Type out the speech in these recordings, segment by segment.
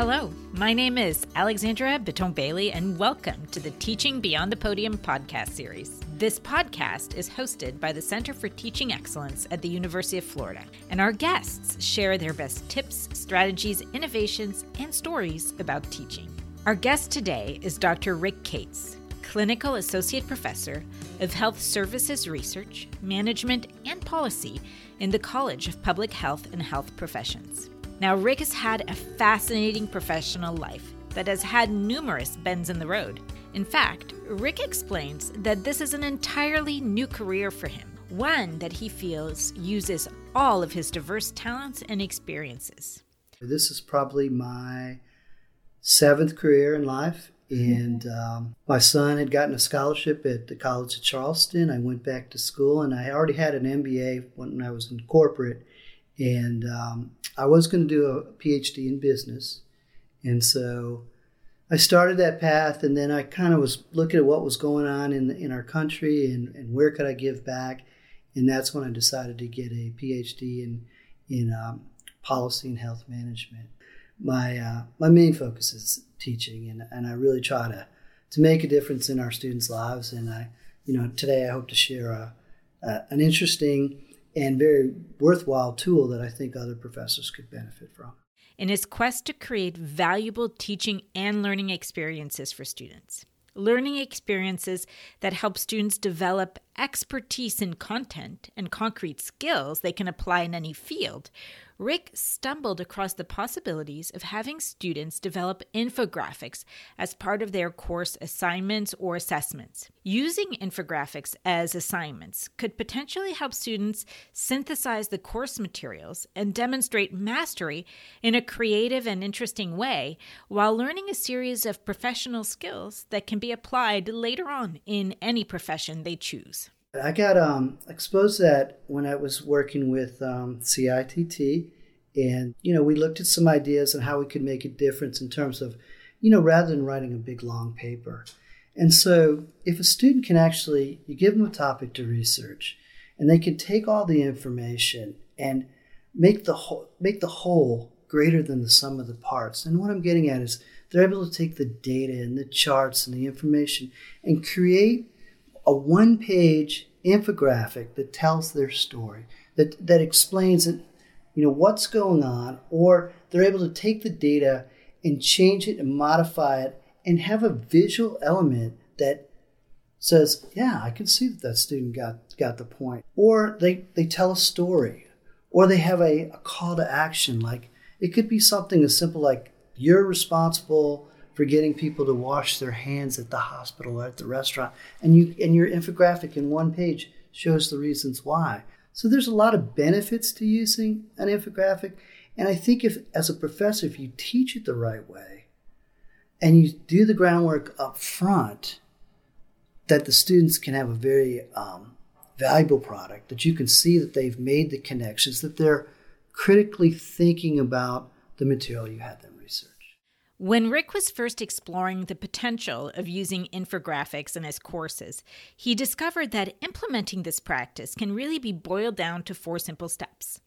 Hello, my name is Alexandra Bitton-Bailey, and welcome to the Teaching Beyond the Podium podcast series. This podcast is hosted by the Center for Teaching Excellence at the University of Florida, and our guests share their best tips, strategies, innovations, and stories about teaching. Our guest today is Dr. Rick Cates, Clinical Associate Professor of Health Services Research, Management, and Policy in the College of Public Health and Health Professions. Now, Rick has had a fascinating professional life that has had numerous bends in the road. In fact, Rick explains that this is an entirely new career for him, one that he feels uses all of his diverse talents and experiences. This is probably my seventh career in life. And um, my son had gotten a scholarship at the College of Charleston. I went back to school, and I already had an MBA when I was in corporate. And um, I was going to do a PhD in business. And so I started that path, and then I kind of was looking at what was going on in, in our country and, and where could I give back. And that's when I decided to get a PhD in, in um, policy and health management. My, uh, my main focus is teaching, and, and I really try to, to make a difference in our students' lives. And I, you know, today I hope to share a, a an interesting and very worthwhile tool that I think other professors could benefit from. In his quest to create valuable teaching and learning experiences for students, learning experiences that help students develop expertise in content and concrete skills they can apply in any field, Rick stumbled across the possibilities of having students develop infographics as part of their course assignments or assessments. Using infographics as assignments could potentially help students synthesize the course materials and demonstrate mastery in a creative and interesting way while learning a series of professional skills that can be applied later on in any profession they choose. I got um, exposed to that when I was working with um, CITT, and you know we looked at some ideas on how we could make a difference in terms of, you know, rather than writing a big long paper. And so, if a student can actually, you give them a topic to research, and they can take all the information and make the whole make the whole greater than the sum of the parts. And what I'm getting at is they're able to take the data and the charts and the information and create a one page infographic that tells their story, that, that explains it, you know, what's going on, or they're able to take the data and change it and modify it and have a visual element that says, yeah, I can see that that student got, got the point. Or they, they tell a story, or they have a, a call to action. Like it could be something as simple like, you're responsible for getting people to wash their hands at the hospital or at the restaurant. And you and your infographic in one page shows the reasons why. So there's a lot of benefits to using an infographic. And I think if as a professor, if you teach it the right way and you do the groundwork up front, that the students can have a very um, valuable product, that you can see that they've made the connections, that they're critically thinking about the material you had them. When Rick was first exploring the potential of using infographics in his courses, he discovered that implementing this practice can really be boiled down to four simple steps.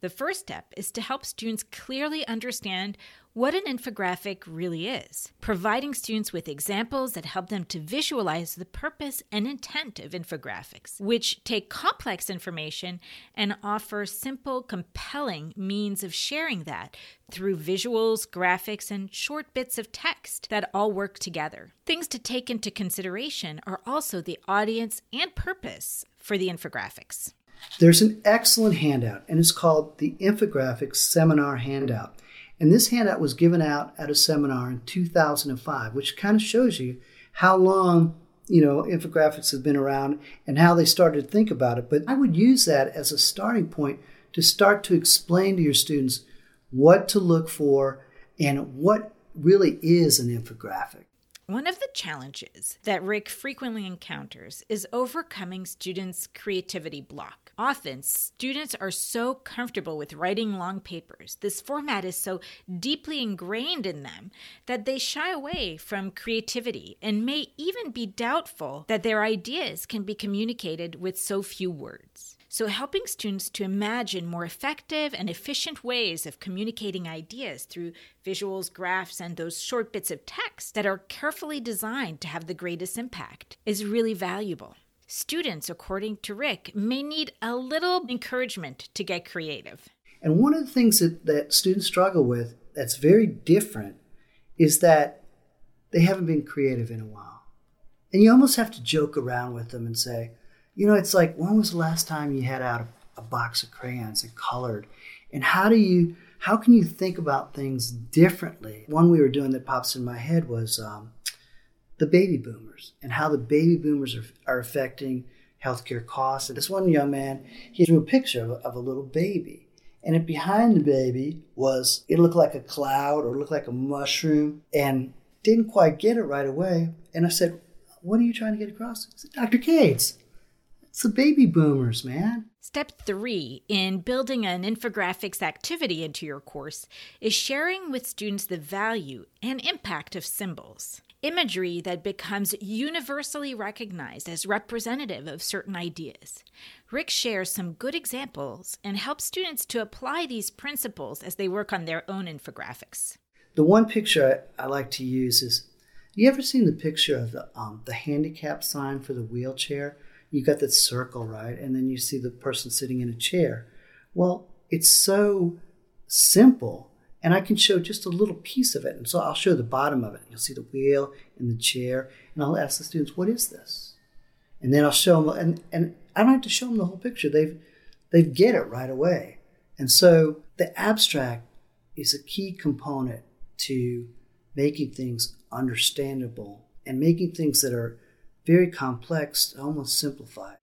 The first step is to help students clearly understand what an infographic really is, providing students with examples that help them to visualize the purpose and intent of infographics, which take complex information and offer simple, compelling means of sharing that through visuals, graphics, and short bits of text that all work together. Things to take into consideration are also the audience and purpose for the infographics. There's an excellent handout, and it's called the Infographics Seminar Handout. And this handout was given out at a seminar in 2005, which kind of shows you how long you know infographics have been around and how they started to think about it. But I would use that as a starting point to start to explain to your students what to look for and what really is an infographic. One of the challenges that Rick frequently encounters is overcoming students' creativity block. Often, students are so comfortable with writing long papers, this format is so deeply ingrained in them that they shy away from creativity and may even be doubtful that their ideas can be communicated with so few words. So, helping students to imagine more effective and efficient ways of communicating ideas through visuals, graphs, and those short bits of text that are carefully designed to have the greatest impact is really valuable. Students, according to Rick, may need a little encouragement to get creative. And one of the things that, that students struggle with that's very different is that they haven't been creative in a while. And you almost have to joke around with them and say, you know, it's like, when was the last time you had out a, a box of crayons and colored? And how do you, how can you think about things differently? One we were doing that pops in my head was um, the baby boomers and how the baby boomers are, are affecting healthcare costs. And this one young man, he drew a picture of, of a little baby. And it, behind the baby was, it looked like a cloud or looked like a mushroom and didn't quite get it right away. And I said, What are you trying to get across? Said, Dr. Cates, it's the baby boomers, man. Step three in building an infographics activity into your course is sharing with students the value and impact of symbols. Imagery that becomes universally recognized as representative of certain ideas. Rick shares some good examples and helps students to apply these principles as they work on their own infographics. The one picture I, I like to use is you ever seen the picture of the, um, the handicap sign for the wheelchair? You got that circle, right? And then you see the person sitting in a chair. Well, it's so simple, and I can show just a little piece of it. And so I'll show the bottom of it. You'll see the wheel and the chair, and I'll ask the students, "What is this?" And then I'll show them, and and I don't have to show them the whole picture. They've they get it right away. And so the abstract is a key component to making things understandable and making things that are very complex, almost simplified.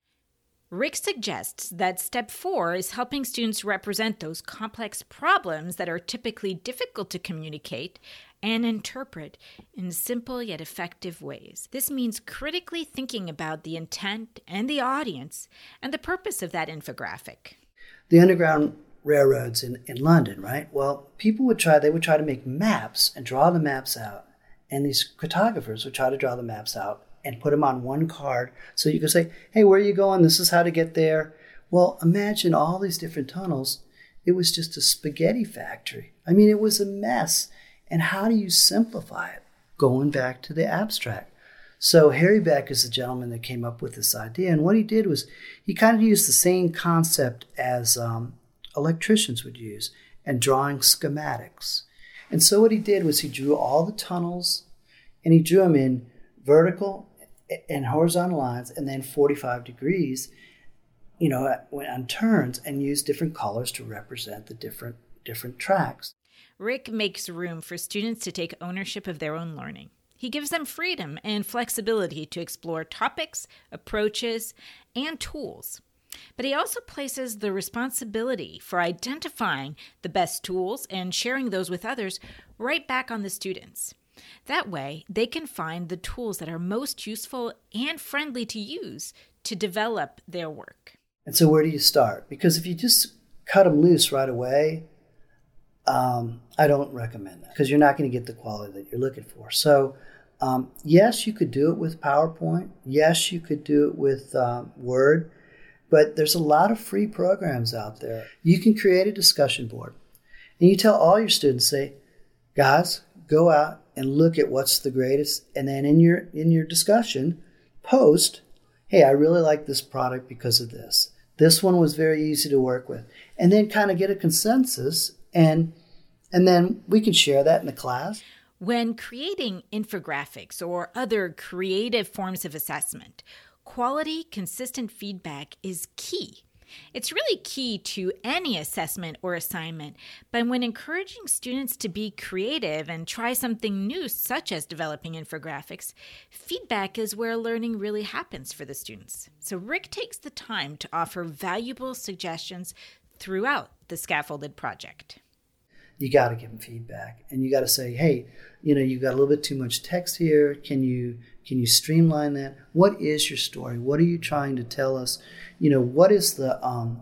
Rick suggests that step four is helping students represent those complex problems that are typically difficult to communicate and interpret in simple yet effective ways. This means critically thinking about the intent and the audience and the purpose of that infographic. The Underground railroads in, in London, right? Well, people would try, they would try to make maps and draw the maps out. And these cartographers would try to draw the maps out and put them on one card so you can say, hey, where are you going? This is how to get there. Well, imagine all these different tunnels. It was just a spaghetti factory. I mean, it was a mess. And how do you simplify it? Going back to the abstract. So Harry Beck is the gentleman that came up with this idea. And what he did was he kind of used the same concept as um, electricians would use and drawing schematics. And so what he did was he drew all the tunnels and he drew them in vertical and horizontal lines and then 45 degrees you know on turns and use different colors to represent the different different tracks. Rick makes room for students to take ownership of their own learning. He gives them freedom and flexibility to explore topics approaches and tools. But he also places the responsibility for identifying the best tools and sharing those with others right back on the students that way, they can find the tools that are most useful and friendly to use to develop their work. And so, where do you start? Because if you just cut them loose right away, um, I don't recommend that because you're not going to get the quality that you're looking for. So, um, yes, you could do it with PowerPoint. Yes, you could do it with um, Word. But there's a lot of free programs out there. You can create a discussion board and you tell all your students, say, guys, go out and look at what's the greatest and then in your in your discussion post hey i really like this product because of this. This one was very easy to work with. And then kind of get a consensus and and then we can share that in the class. When creating infographics or other creative forms of assessment quality consistent feedback is key it's really key to any assessment or assignment, but when encouraging students to be creative and try something new, such as developing infographics, feedback is where learning really happens for the students. So, Rick takes the time to offer valuable suggestions throughout the scaffolded project. You got to give them feedback and you got to say, hey, you know, you've got a little bit too much text here. Can you can you streamline that? What is your story? What are you trying to tell us? You know, what is the um,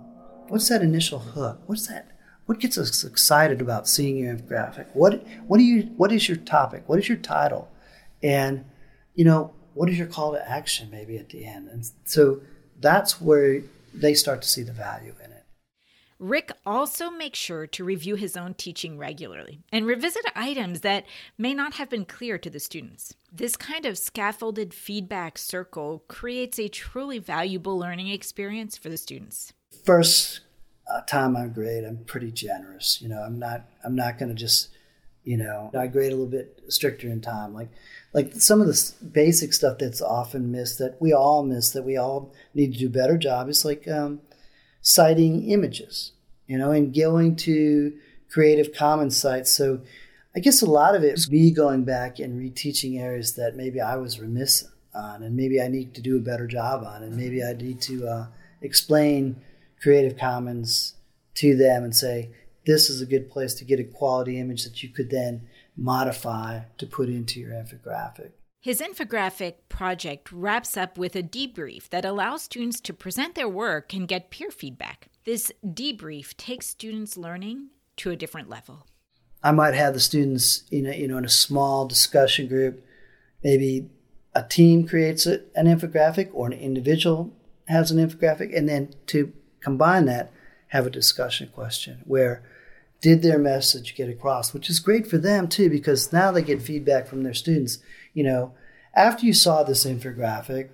what's that initial hook? What's that? What gets us excited about seeing your infographic? What what do you what is your topic? What is your title? And you know, what is your call to action maybe at the end? And so that's where they start to see the value in it. Rick also makes sure to review his own teaching regularly and revisit items that may not have been clear to the students. This kind of scaffolded feedback circle creates a truly valuable learning experience for the students. First uh, time I grade, I'm pretty generous. You know, I'm not I'm not going to just you know I grade a little bit stricter in time. Like like some of the basic stuff that's often missed that we all miss that we all need to do better job is like um, citing images, you know, and going to Creative Commons sites. So I guess a lot of it is me going back and reteaching areas that maybe I was remiss on, and maybe I need to do a better job on, and maybe I need to uh, explain Creative Commons to them and say, this is a good place to get a quality image that you could then modify to put into your infographic. His infographic project wraps up with a debrief that allows students to present their work and get peer feedback. This debrief takes students' learning to a different level. I might have the students in a, you know in a small discussion group, maybe a team creates an infographic or an individual has an infographic, and then to combine that, have a discussion question where did their message get across, which is great for them too, because now they get feedback from their students. You know, after you saw this infographic,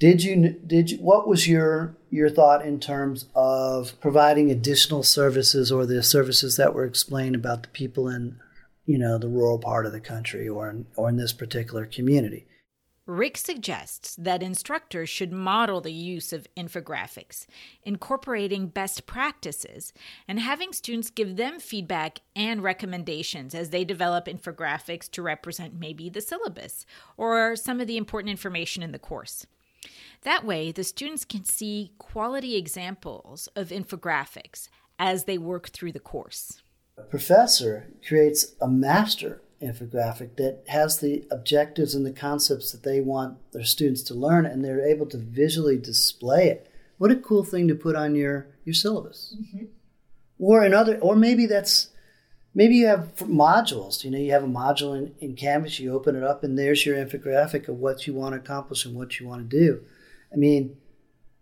did you did you, what was your your thought in terms of providing additional services or the services that were explained about the people in you know the rural part of the country or in, or in this particular community? Rick suggests that instructors should model the use of infographics, incorporating best practices, and having students give them feedback and recommendations as they develop infographics to represent maybe the syllabus or some of the important information in the course. That way, the students can see quality examples of infographics as they work through the course. A professor creates a master infographic that has the objectives and the concepts that they want their students to learn and they're able to visually display it what a cool thing to put on your your syllabus mm-hmm. or another or maybe that's maybe you have modules you know you have a module in, in canvas you open it up and there's your infographic of what you want to accomplish and what you want to do i mean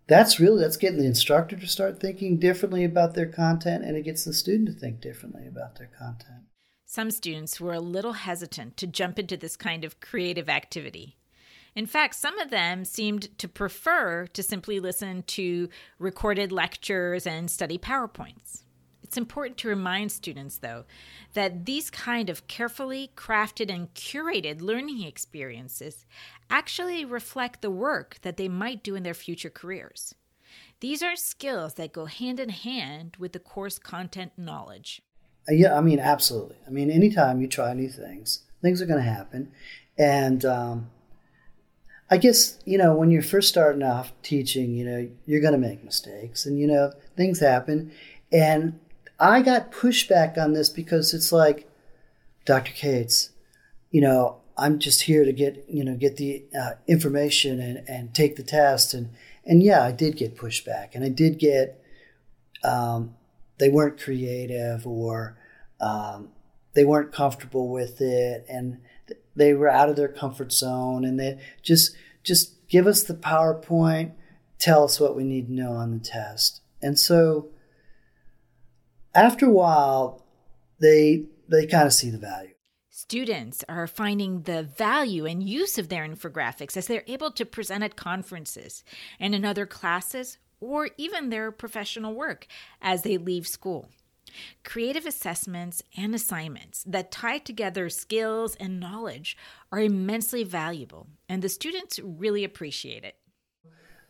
that's really that's getting the instructor to start thinking differently about their content and it gets the student to think differently about their content some students were a little hesitant to jump into this kind of creative activity. In fact, some of them seemed to prefer to simply listen to recorded lectures and study PowerPoints. It's important to remind students, though, that these kind of carefully crafted and curated learning experiences actually reflect the work that they might do in their future careers. These are skills that go hand in hand with the course content knowledge. Uh, yeah, I mean, absolutely. I mean, anytime you try new things, things are going to happen. And um, I guess, you know, when you're first starting off teaching, you know, you're going to make mistakes and, you know, things happen. And I got pushback on this because it's like, Dr. Cates, you know, I'm just here to get, you know, get the uh, information and, and take the test. And, and yeah, I did get pushback and I did get, um, they weren't creative or um, they weren't comfortable with it and they were out of their comfort zone and they just just give us the PowerPoint, tell us what we need to know on the test. And so after a while, they they kind of see the value. Students are finding the value and use of their infographics as they're able to present at conferences and in other classes or even their professional work as they leave school. Creative assessments and assignments that tie together skills and knowledge are immensely valuable, and the students really appreciate it.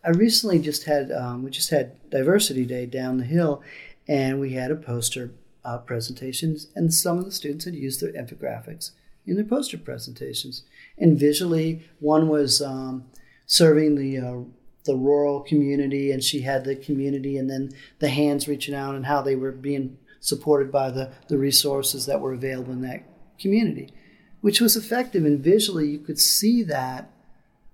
I recently just had um, we just had Diversity Day down the hill, and we had a poster uh, presentations, and some of the students had used their infographics in their poster presentations. And visually, one was um, serving the uh, the rural community, and she had the community, and then the hands reaching out and how they were being supported by the, the resources that were available in that community, which was effective. And visually, you could see that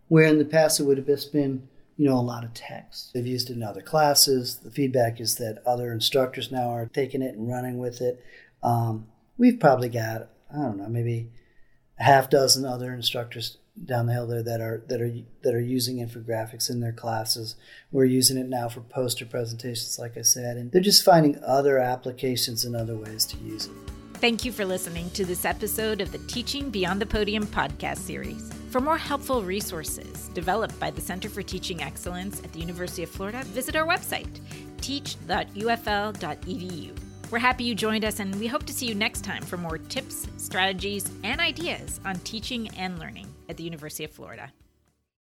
where in the past it would have just been, you know, a lot of text. They've used it in other classes. The feedback is that other instructors now are taking it and running with it. Um, we've probably got, I don't know, maybe a half dozen other instructors down the hill there that are that are that are using infographics in their classes. We're using it now for poster presentations, like I said, and they're just finding other applications and other ways to use it. Thank you for listening to this episode of the Teaching Beyond the Podium podcast series. For more helpful resources developed by the Center for Teaching Excellence at the University of Florida, visit our website, teach.ufl.edu. We're happy you joined us, and we hope to see you next time for more tips, strategies, and ideas on teaching and learning at the University of Florida.